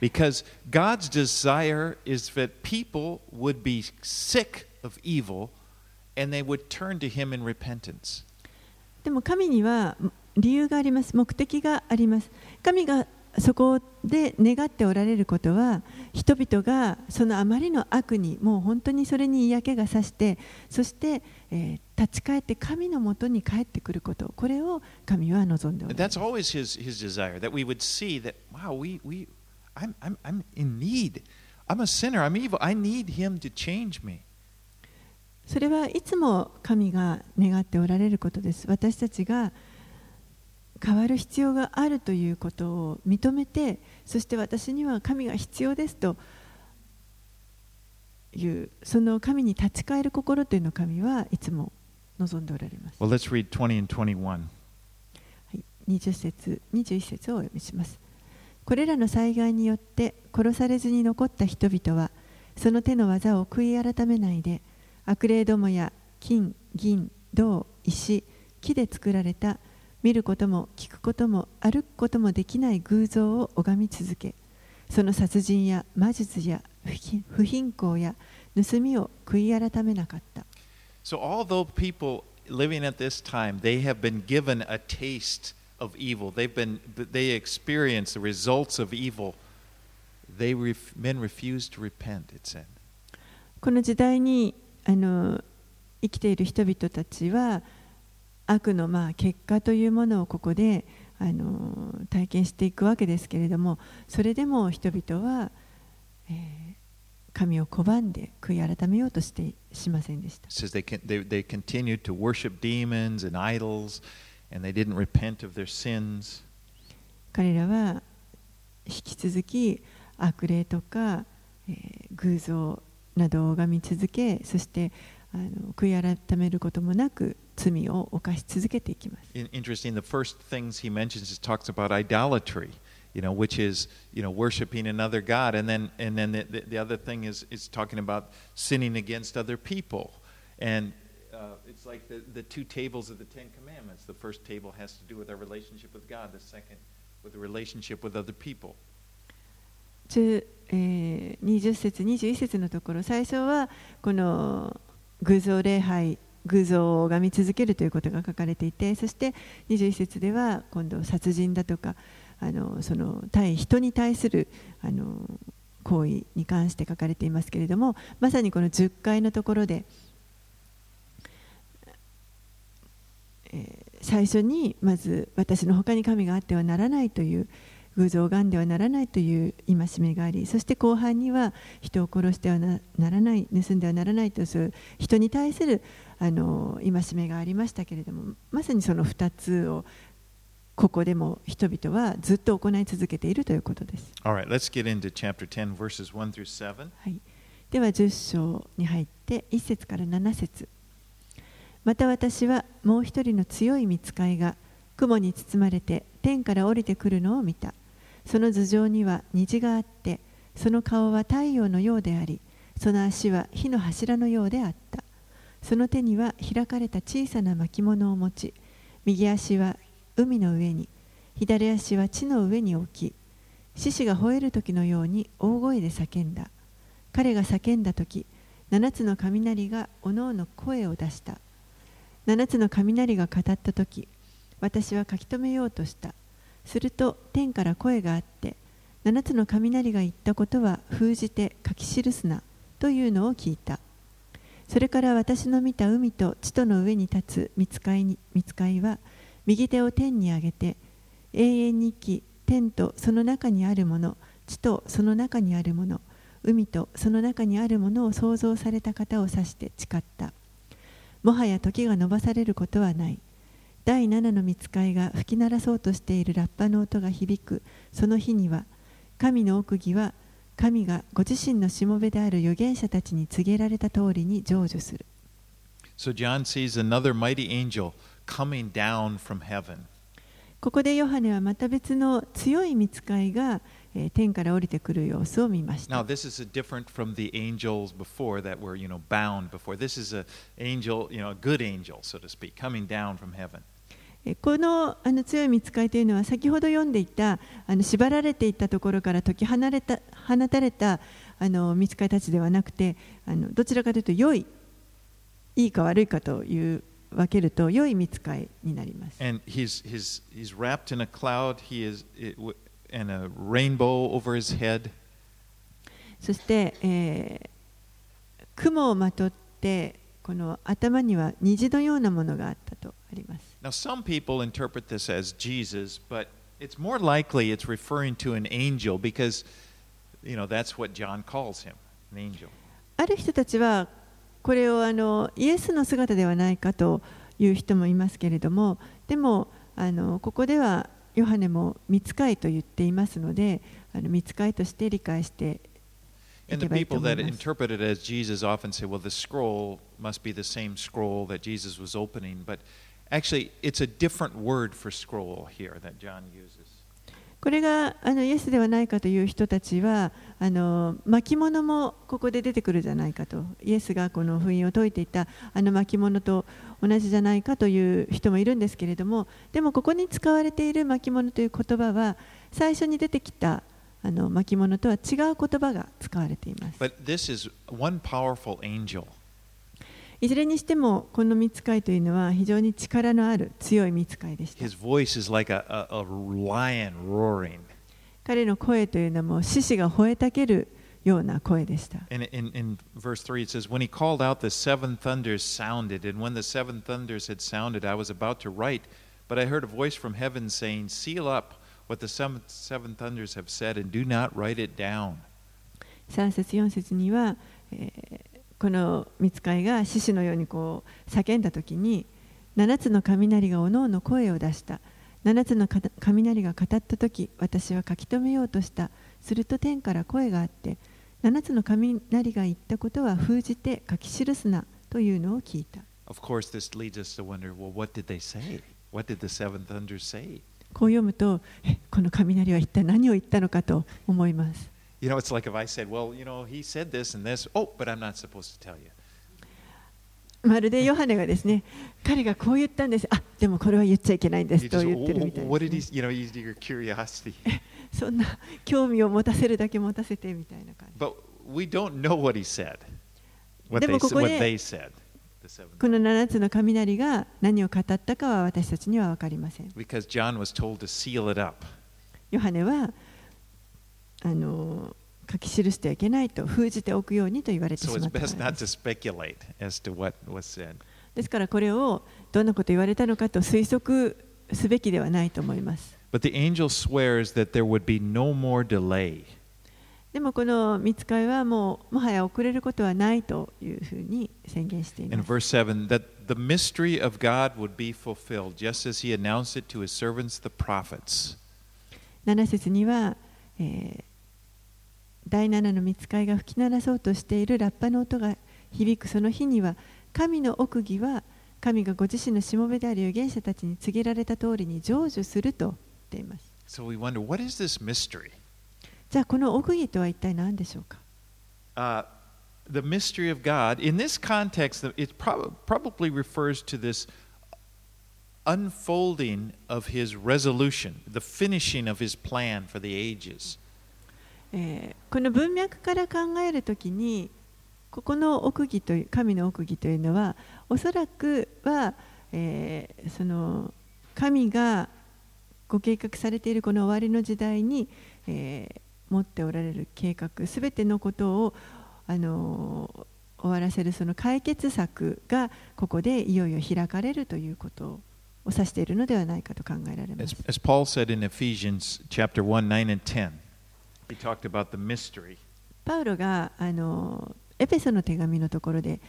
Because God's desire is that people would be sick of evil and they would turn to Him in repentance. でも神には理由があります目的があります神がそこで願っておられることは人々がそのあまりの悪にもう本当にそれに嫌気がさしてそして、えー、立ち返って神のもとに帰ってくることこれを神は望んでおります。That's always his, his desire that we would see that wow we, we I'm, I'm, I'm in need. I'm a sinner. I'm evil. I need him to change me. それはいつも神が願っておられることです。私たちが変わる必要があるということを認めてそして私には神が必要ですというその神に立ち返る心というのを神はいつも望んでおられます。Well, let's read 20 and 21. はい、20節、21節をお読みします。これらの災害によって殺されずに残った人々はその手の技を悔い改めないで悪霊どもや金、銀、銅、石、木で作られた見ることも聞くことも歩くこともできない偶像を拝み続けその殺人や魔術や不貧困や盗みを悔い改めなかった。So although people living at this time, they have been given a taste of evil, they've been, they experience the results of evil, they ref, men refuse to repent, it said. この時代にあの生きている人々たちは、悪のまあ結果というものをここであの体験していくわけですけれどもそれでも人々は、えー、神を拒んで悔い改めようとしてしませんでした。They, they, they continued to worship demons and idols and they didn't repent of their sins. 彼らは引き続き悪霊とか、えー、偶像などを拝み続けそしてあの悔い改めることもなく罪を犯し続けていきます。Interesting, the first things he mentions is talks about idolatry, you know, which is, you know, worshiping another God. And then, and then the, the, the other thing is, is talking about sinning against other people. And uh, it's like the, the two tables of the Ten Commandments. The first table has to do with our relationship with God, the second with the relationship with other people. 10えー、20節21節のところ最初はこの偶像礼拝偶像を拝み続けるということが書かれていてそして21節では今度殺人だとか あのその対人に対するあの行為に関して書かれていますけれどもまさにこの10回のところで、えー、最初にまず私の他に神があってはならないという偶像を拝んではならないという戒めがありそして後半には人を殺してはならない盗んではならないという人に対するあの戒めがありましたけれどもまさにその2つをここでも人々はずっと行い続けているということです。Right, 10, はい、では10章に入って1節から7節また私はもう一人の強い見つかいが雲に包まれて天から降りてくるのを見た。その頭上には虹があってその顔は太陽のようでありその足は火の柱のようであったその手には開かれた小さな巻物を持ち右足は海の上に。左足は地の上に置き獅子が吠える時のように大声で叫んだ。彼が叫んだ時七つの雷がおのおの声を出した。七つの雷が語った時私は書き留めようとした。すると天から声があって七つの雷が言ったことは封じて書き記すなというのを聞いた。それから私の見た海と地との上に立つ見つかいに見つかいは右手を天に上げて永遠に生き天とその中にあるもの地とその中にあるもの海とその中にあるものを創造された方を指して誓った。もはや時が延ばされることはない。第7の見つかいが吹き鳴らそうとしているラッパの音が響く。その日には神の奥義は神がご自身のしもべである預言者たちに告げられた通りに成就する。So John sees another mighty angel coming down from heaven. ここでヨハネはまた別の強い見つかいがえー、天から降りてくる様子を見ました。Now, this is different from the angels before that were, you know, bound before. This is an angel, you know, a good angel, so to speak, coming down from heaven. このあの強い見つかりというのは先ほど読んでいたあの縛られていたところから解き放れた放たれたあの見つかりたちではなくてあのどちらかというと良いいいか悪いかという分けると良い見つかいになります。And he's, he's, he's wrapped in a cloud, he is, and a rainbow over his head. そして、えー雲をまとってこの頭には虹のようなものがあったとあります。Now, some people interpret this as Jesus, but it's more likely it's referring to an angel because, you know, that's what John calls him an angel. ある人たちはこれをあのイエスの姿ではないかという人もいますけれどもでもあのここではヨハネも見つかいと言っていますのであの見つかいとして理解してい And け the ばいいと people 思い that ます interpret it as Jesus often say, well, the scroll must be the same scroll that Jesus was opening. But actually, it's a different word for scroll here that John uses. これがあのイエスではないかという人たちはあの巻物もここで出てくるじゃないかとイエスがこの封印を解いていたあの巻物と同じじゃないかという人もいるんですけれどもでもここに使われている巻物という言葉は最初に出てきたあの巻物とは違う言葉が使われています。But this is one powerful angel. いずれにしてもこの見つかいというのは非常に力のある強い見つかいでした His voice is like a, a, a lion roaring. 彼の声というのはもう獅子が吠えたけるような声でした And in, in verse 3, it says, When he called out, the seven thunders sounded. And when the seven thunders had sounded, I was about to write. But I heard a voice from heaven saying, Seal up what the seven, seven thunders have said, and do not write it down. 3節4節には、えーこの見つかいが獅子のようにこう叫んだ時に7つの雷がおのおの声を出した7つのか雷が語った時私は書き留めようとしたすると天から声があって7つの雷が言ったことは封じて書き記すなというのを聞いた Of course, this leads us to wonder well, what did they say? What did the seven thunders say? こう読むとえこの雷は一体何を言ったのかと思います You know, it's like if I said, Well, you know, he said this and this. Oh, but I'm not supposed to tell you. まるでヨハネがですね彼がこう言ったんですあでもこれは言っちゃいけないんですと言ってる "Oh, みたい he, ね.そんな興味を持たせるだけ持たせてみたいな感じ But we don't know what he said. What で they, もここで- what they said. The seven この7つの雷が何を語ったかは私たちには分かりません Because John was told to seal it up. ヨハネはあの書き記してはいけないと封じておくようにと言われてしまです。ですからこれをどんなこと言われたのかと推測すべきではないと思います。でもこの見つはもうもはや遅れることはないというふうに宣言しています。七節には、第7の見つかいが吹き鳴らそうとしているラッパの音が響くその日には神の奥義は神がご自身のしもべである預言者たちに告げられた通りに成就すると言っています So we wonder, what is this mystery? じゃあこの奥義とは一体何でしょうか Uh, the mystery of God, in this context, it prob- probably refers to this unfolding of his resolution, the finishing of his plan for the ages. えーこの文脈から考えるときにここの奥義という神の奥義というのはおそらくは、えーその神がご計画されているこの終わりの時代に、えー持っておられる計画すべてのことを、あの終わらせるその解決策がここでいよいよ開かれるということを指しているのではないかと考えられます。as as he talked about the mystery. パウロがあのエペソの手紙のところで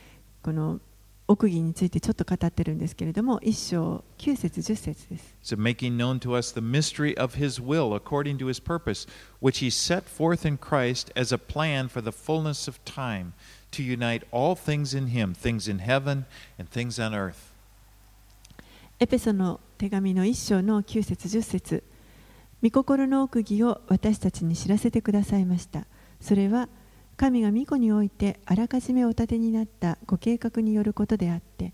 この奥義についてちょっと語ってるんですけれども一章9節10節です So making known to us the mystery of his will according to his purpose, which he set forth in Christ as a plan for the fullness of time, to unite all things in him, things in heaven and things on earth. エペソの手紙の一章の9節10節 御心の奥義を私たちに知らせてくださいました。それは神が御子においてあらかじめお立てになったご計画によることであって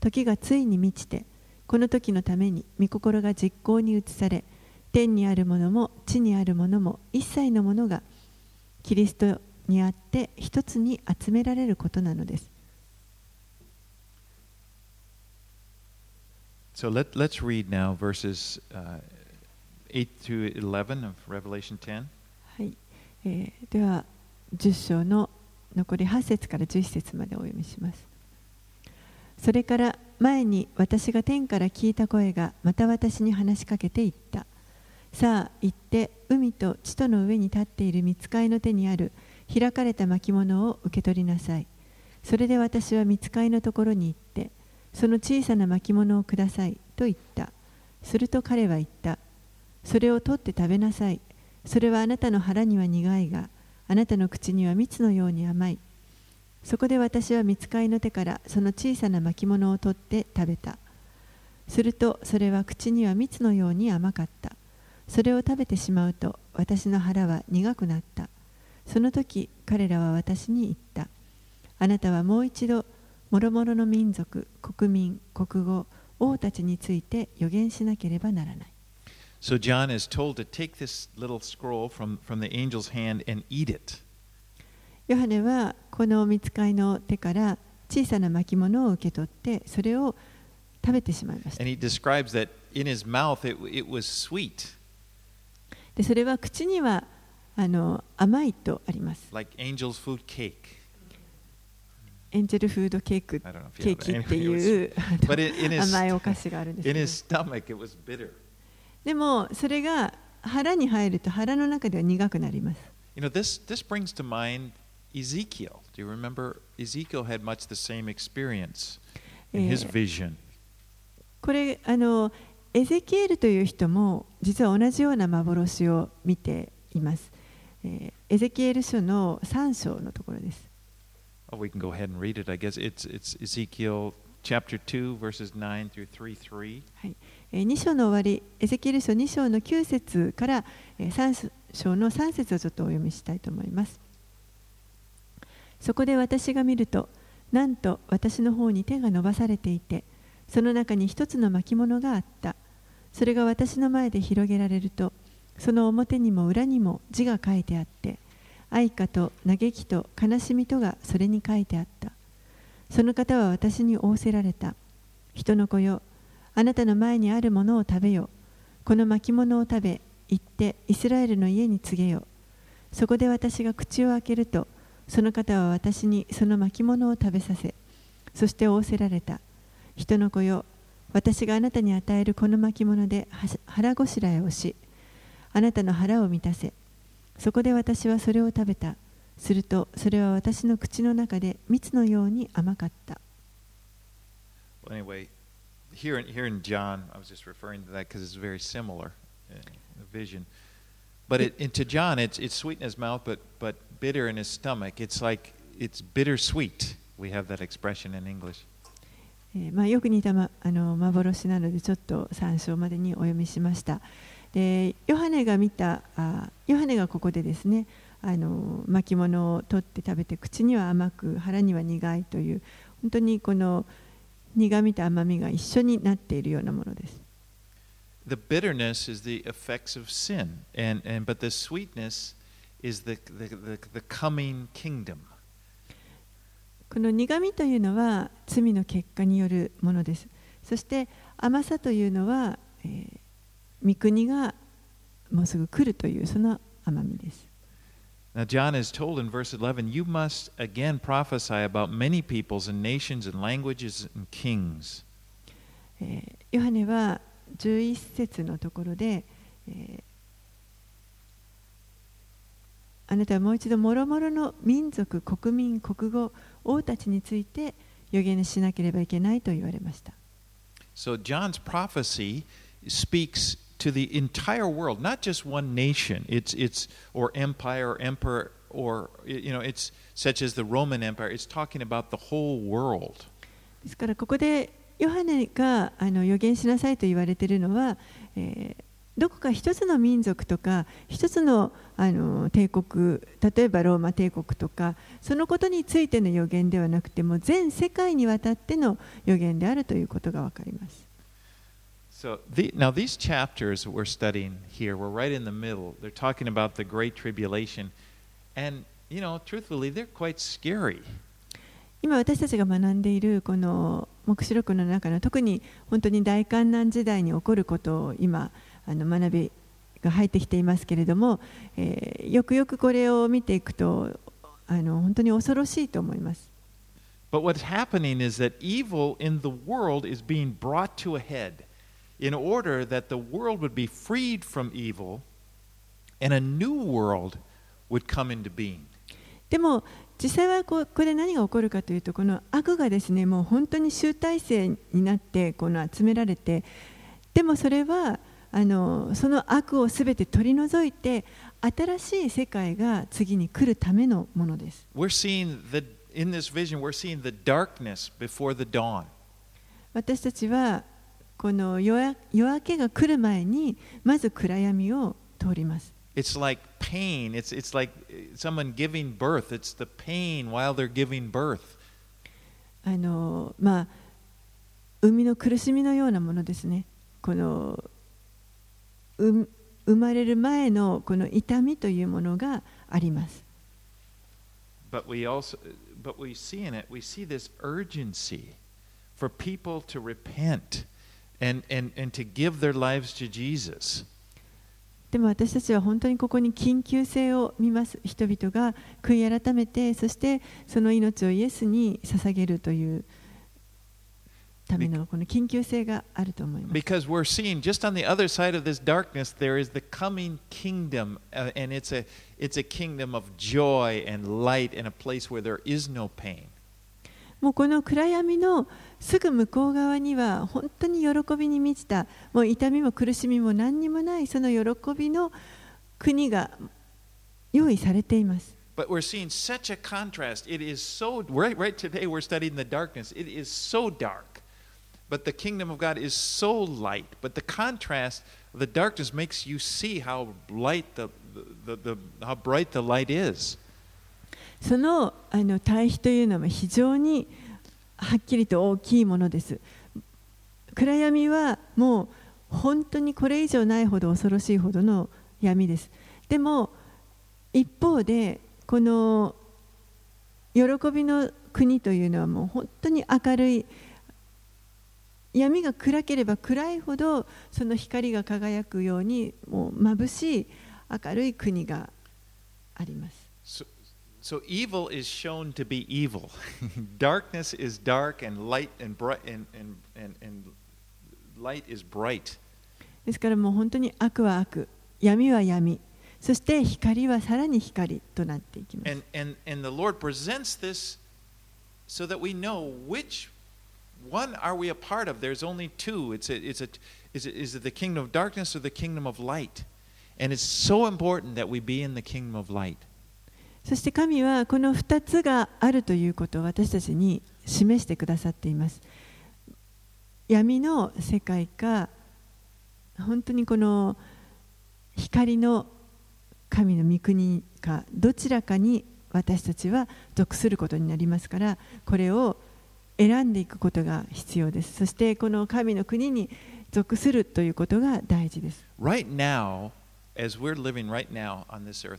時がついに満ちてこの時のために御心が実行に移され天にあるものも地にあるものも一切のものがキリストにあって一つに集められることなのです。So let, let's read now verses uh, 8-11 of Revelation 10. はい。えーでは10章の残り8節から11節までお読みします。それから前に私が天から聞いた声がまた私に話しかけて言った。さあ行って海と地との上に立っている見つかいの手にある開かれた巻物を受け取りなさい。それで私は見つかいのところに行ってその小さな巻物をくださいと言った。すると彼は言った。それを取って食べなさい。それはあなたの腹には苦いがあなたの口には蜜のように甘い。そこで私は見つかいの手からその小さな巻物を取って食べた。するとそれは口には蜜のように甘かった。それを食べてしまうと私の腹は苦くなった。その時彼らは私に言った。あなたはもう一度諸々の民族国民国語王たちについて予言しなければならない。So John is told to take this little scroll from, from the angel's hand and eat it. ヨハネはこの見つかいの手から小さな巻物を受け取ってそれを食べてしまいました And he describes that in his mouth it, it was sweet, でそれは口にはあの甘いとあります like angel's food cake. エンジェルフードケーク I don't know if ケ you ー have キ that. って Anyway, いう it was- but in, in, 甘い his, お菓子があるんです in け his ど stomach it was bitter. でもそれが腹に入ると腹の中では苦くなります You know, this, this brings to mind Ezekiel. Do you remember? Ezekiel had much the same experience in his Eh, vision. これあのエゼキエルという人も実は同じような幻を見ています、えーエゼキエル書の3章のところです Oh, we can go ahead and read it. I guess it's, it's Ezekiel chapter 2, verses 9 through 3 3. え2章の終わり、エゼキエル書2章の9節から3章の3節をちょっとお読みしたいと思います。そこで私が見ると、なんと私の方に手が伸ばされていて、その中に一つの巻物があった。それが私の前で広げられると、その表にも裏にも字が書いてあって、愛花と嘆きと悲しみとがそれに書いてあった。その方は私に仰せられた。人の子よ、あなたの前にあるものを食べよ。この巻物を食べ、行ってイスラエルの家に告げよ。そこで私が口を開けると、その方は私にその巻物を食べさせ、そして仰せられた。人の子よ、私があなたに与えるこの巻物で腹ごしらえをし、あなたの腹を満たせ。そこで私はそれを食べた。すると、それは私の口の中で蜜のように甘かった。Well, anyway, here in, here in John, I was just referring to that because it's very similar in the vision. But it, into John, it's, it's sweet in his mouth, but, but bitter in his stomach. It's like it's bittersweet. We have that expression in English. えーまあ、よく似た、ま、あの幻なのでちょっと3章までにお読みしました。でヨハネが見たあヨハネがここでですねあの巻物を取って食べて口には甘く腹には苦いという本当にこの 苦みと甘みが一緒になっているようなものです。The bitterness is the effects of sin, and, and but the sweetness is the, the, the, the coming kingdom. この苦みというのは罪の結果によるものです。そして甘さというのは、えー御国がもうすぐ来るというその甘みです。Now, John is told in verse 11, You must again prophesy about many peoples and nations and languages and kings. えーヨハネは11節のところで、えーあなたはもう一度もろもろの民族、国民、国語、王たちについて予言しなければいけないと言われました。 So, John's prophecy speaks to the entire world, not just one nation. It's, it's or empire or emperor or you know, it's such as the Roman Empire. It's talking about the whole world. ですからここでヨハネがあの予言しなさいと言われているのは、えーどこか一つの民族とか一つのあの帝国例えばローマ帝国とかそのことについての予言ではなくても全世界にわたっての予言であるということがわかります。So the, now these chapters we're studying here, we're right in the middle. They're talking about the great tribulation, and you know, truthfully, they're quite scary. 今私たちが学んでいるこの黙示録の中の特に本当に大観難時代に起こることを今あの学びが入ってきていますけれども、えーよくよくこれを見ていくとあの本当に恐ろしいと思います。But what's happening is that evil in the world is being brought to a head in order that the world would be freed from evil and a new world would come into being. でも実際はこ,これ何が起こるかというとこの悪がですねもう本当に集大成になってこの集められてでもそれはあのその悪をすべて取り除いて新しい世界が次に来るためのものです。私たちはこの夜明夜明けが来る前にまず暗闇を通ります。It's like pain. It's it's like someone giving birth. It's the pain while they're giving birth. あのまあ生みの苦しみのようなものですね。このう生まれる前のこの痛みというものがあります。But we also but we see in it we see this urgency for people to repent and and and to give their lives to Jesus. でも私たちは本当にここに緊急性を見ます。人々が悔い改めて、そしてその命をイエスに捧げるというためのこの緊急性があると思います。 Because we're seeing just on the other side of this darkness there is the coming kingdom uh, and it's a it's a kingdom of joy and light and a place where there is no pain. もうこの暗闇のすぐ向こう側には本当に喜びに満ちたもう痛みも苦しみも何にもないその喜びの国が用意されています。But we're seeing such a contrast. It is so right right today we're studying the darkness. It is so dark. But the kingdom of God is so light. But the contrast the darkness makes you see how light the, the, the, the how bright the light is. そのあの対比というのは非常にはっきりと大きいものです。暗闇はもう本当にこれ以上ないほど恐ろしいほどの闇です。でも一方でこの喜びの国というのはもう本当に明るい闇が暗ければ暗いほどその光が輝くようにもう眩しい明るい国があります。So, so evil is shown to be evil. [LAUGHS] Darkness is dark and light and bright and, and, and, and light is bright. ですからもう本当に悪は悪、闇は闇、そして光はさらに光となっていきます。 And, and, and the Lord presents this so that we know which one are we a part of. There's only two. It's a, it's a, is, it, is it the kingdom of darkness or the kingdom of light? And it's so important that we be in the kingdom of light. そして神はこの2つがあるということを私たちに示してくださっています。闇の世界か、本当にこの光の神の御国か、どちらかに私たちは属することになりますから、これを選んでいくことが必要です。そしてこの神の国に属するということが大事です。Right now, as we're living right now on this earth,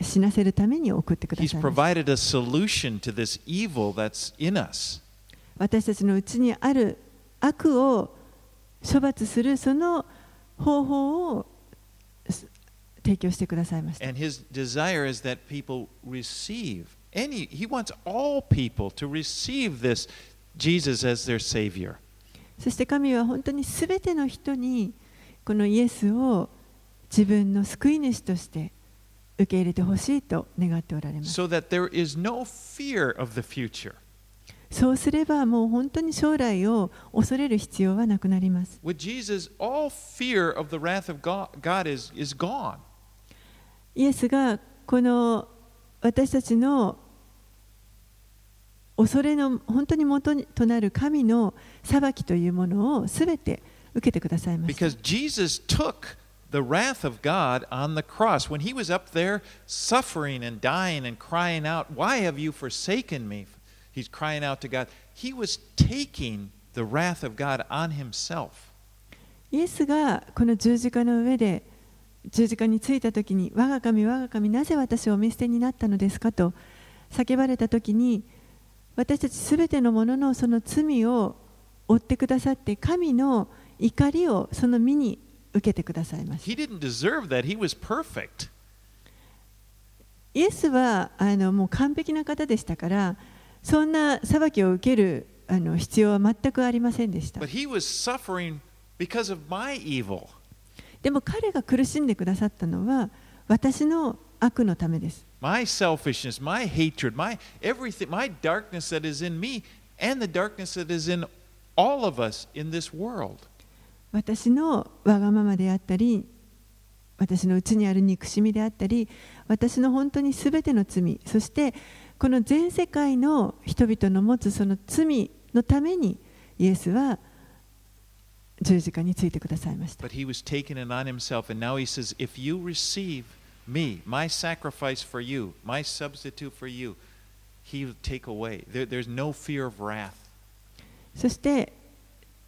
死なせるために送ってください。私たちのうちにある悪を処罰するその方法を提供してくださいました。Jesus as their savior. そして神は本当にすべての人にこのイエスを自分の救い主として受け入れてほしいと願っておられます。そうすればもう本当に将来を恐れる必要はなくなります。イエスがこの私たちの恐れの本当に元となる神の裁きというものをすべて受けてくださいました。The wrath of God on the cross. When he was up there suffering and dying and crying out, Why have you forsaken me? He's crying out to God. He was taking the wrath of God on himself. イエスがこの十字架の上で十字架についたときに、我が神、我が神、なぜ私をお見捨てになったのですかと叫ばれたときに、私たちすべてのもののその罪を負ってくださって、神の怒りをその身に受けてくださいました。He didn't deserve that. He was perfect. イエスはあのもう完璧な方でしたから、そんな裁きを受けるあの必要は全くありませんでした。But he was suffering because of my evil. でも彼が苦しんでくださったのは私の悪のためです。My selfishness, my hatred, my everything, my darkness that is in me, and the darkness that is in all of us in this world. 私のわがままであったり、私のうちにある憎しみであったり、私の本当にすべての罪、そしてこの全世界の人々の持つその罪のために、イエスは十字架についてくださいました。But he was taking it on himself, and now he says, If you receive me, my sacrifice for you, my substitute for you, he will take away. There, there's no fear of wrath. そして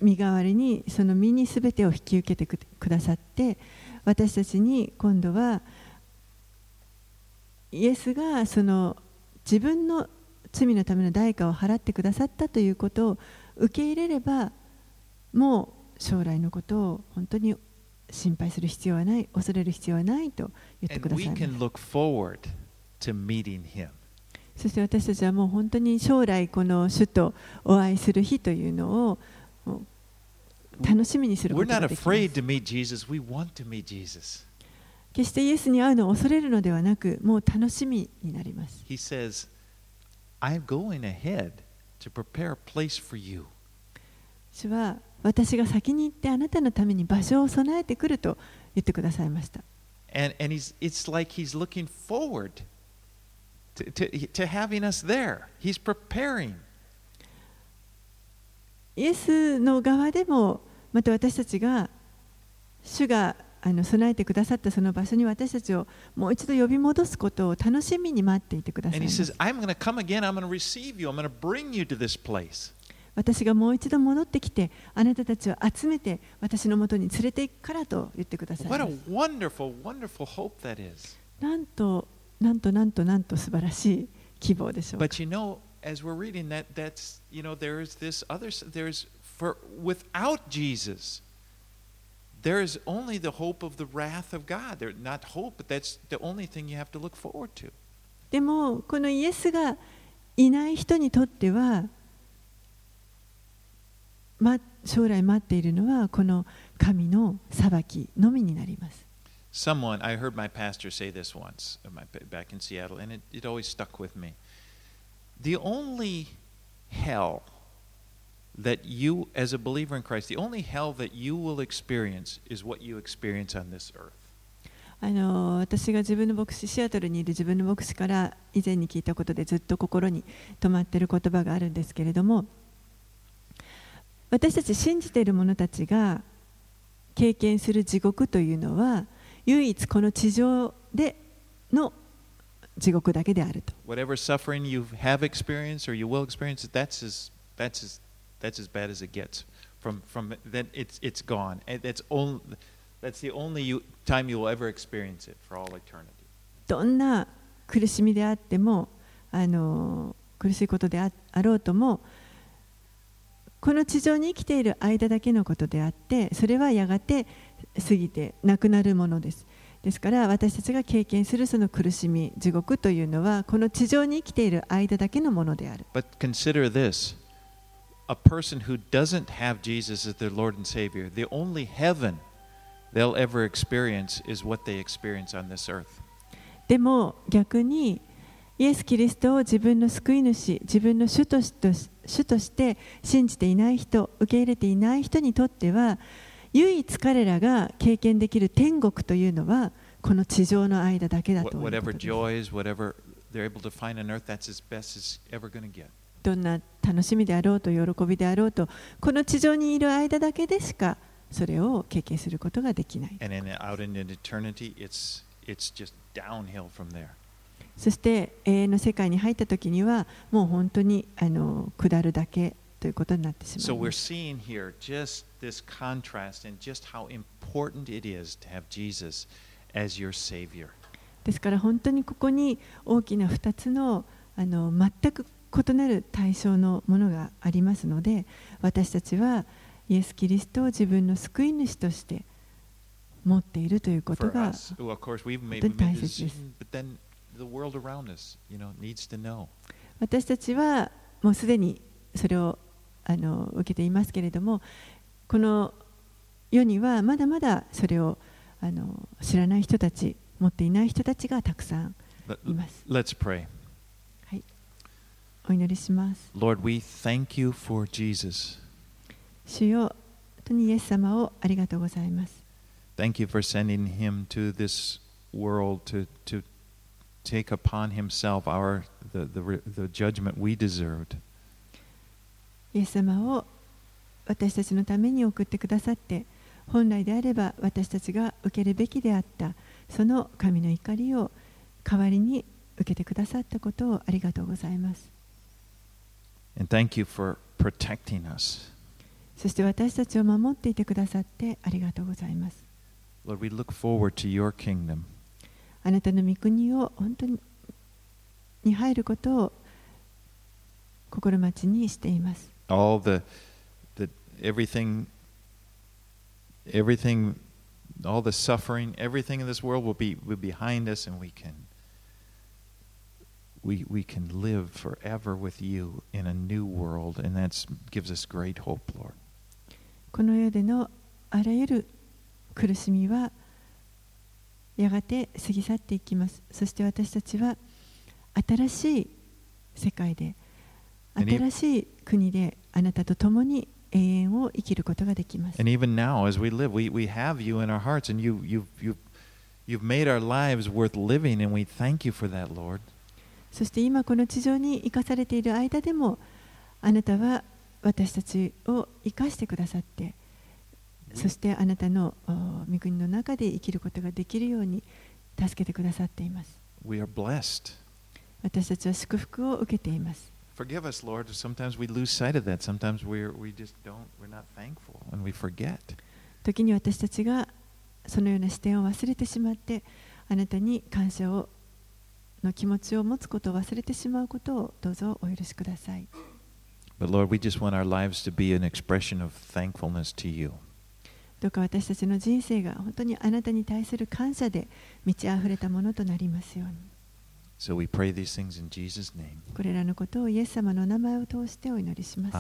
身代わりにその身にすべてを引き受けてくくださって私たちに今度はイエスがその自分の罪のための代価を払ってくださったということを受け入れればもう将来のことを本当に心配する必要はない恐れる必要はないと言ってください.そして私たちはもう本当に将来この主とお会いする日というのを楽しみにすることができます。決してイエスに会うのを恐れるのではなく、もう楽しみになります。主は私が先に行ってあなたのために場所を備えてくると言ってくださいました。To, to, to having us there. He's preparing. イエスの側でもまた私たちが主があの備えてくださったその場所に私たちをもう一度呼び戻すことを楽しみに待っていてください says, I'm going to come again. I'm going to receive you. I'm going to bring you to this place. 私がもう一度戻ってきてあなたたちを集めて私のもとに連れて行くからと言ってください wonderful, wonderful. なんとなんとなんとなんと素晴らしい希望でしょう か But you know, as we're reading that, that's, you know, there is this other, s- there's, for, without Jesus, there is only the hope of the wrath of God. There, not hope, but that's the only thing you have to look forward to. でもこのイエスがいない人にとっては、ま、将来待っているのはこの神の裁きのみになります。 Someone, I heard my pastor say this once uh, my, back in Seattle, and it, it always stuck with me. The only hell that you, as a believer in Christ, the only hell that you will experience is what you experience on this earth. あの私が自分の牧師シアトルにいる自分の牧師から以前に聞いたことでずっと心に留まっている言葉があるんですけれども私たち信じている者たちが経験する地獄というのは唯一この地上での地獄だけであると。どんな苦しみであってもあの苦しいことであ,あろうともこの地上に生きている間だけのことであってそれはやがて過ぎてなくなるものです。ですから私たちが経験するその苦しみ地獄というのはこの地上に生きている間だけのものである But consider this a person who doesn't have Jesus as their Lord and Savior, the only heaven they'll ever experience is what they experience on this earth. でも逆にイエス・キリストを自分の救い主自分の主とし主として信じていない人受け入れていない人にとっては唯一彼らが経験できる天国というのはこの地上の間だけだと,思います。どんな楽しみであろうと喜びであろうとこの地上にいる間だけでしかそれを経験することができない。そして永遠の世界に入った時にはもう本当にあの下るだけ。ということになってしまいます。ですから本当にここに大きな2つの,あの全く異なる対象のものがありますので私たちはイエス・キリストを自分の救い主として持っているということが本当に大切です。私たちはもうすでにそれをあの受けていますけれどもこの世にはまだまだそれをあの知らない人たち持っていない人たちがたくさんいます。let's pray. お祈りします。Lord, we thank you for Jesus. 主よ、本当にイエス様をありがとうございます。Thank you for sending him to this world to, to take upon himself our the, the, the judgment we deserved. イエス様を私たちのために送ってくださって、本来であれば私たちが受けるべきであった、その神の怒りを代わりに受けてくださったことをありがとうございます。And thank you for protecting us. そして私たちを守っていてくださってありがとうございます。Lord, we look forward to your kingdom. あなたの御国を本当にに入ることを心待ちにしています。All the, the everything, everything, all the suffering, everything in this world will be, will be behind us, and we can, we, we can live forever with you in a new world, and that gives us great hope, Lord. この世でのあらゆる苦しみはやがて過ぎ去っていきます。そして私たちは新しい世界で And e- 新しい国であなたと共に永遠を生きることができます。そして今この地上に生かされている間でもあなたは私たちを生かしてくださって。そしてあなたの御国の中で生きることができるように助けてくださっています。私たちは祝福を受けています。Forgive us, Lord. Sometimes we lose sight of that. Sometimes we're, we just don't, we're not thankful, and we forget. 時に私たちがそのような視点を忘れてしまってあなたに感謝をの気持ちを持つことを忘れてしまうことをどうぞお許しください But Lord, we just want our lives to be an expression of thankfulness to you. どうか私たちの人生が本当にあなたに対する感謝で満ち溢れたものとなりますように So、これらのことをイエス様の名前を通してお祈りします。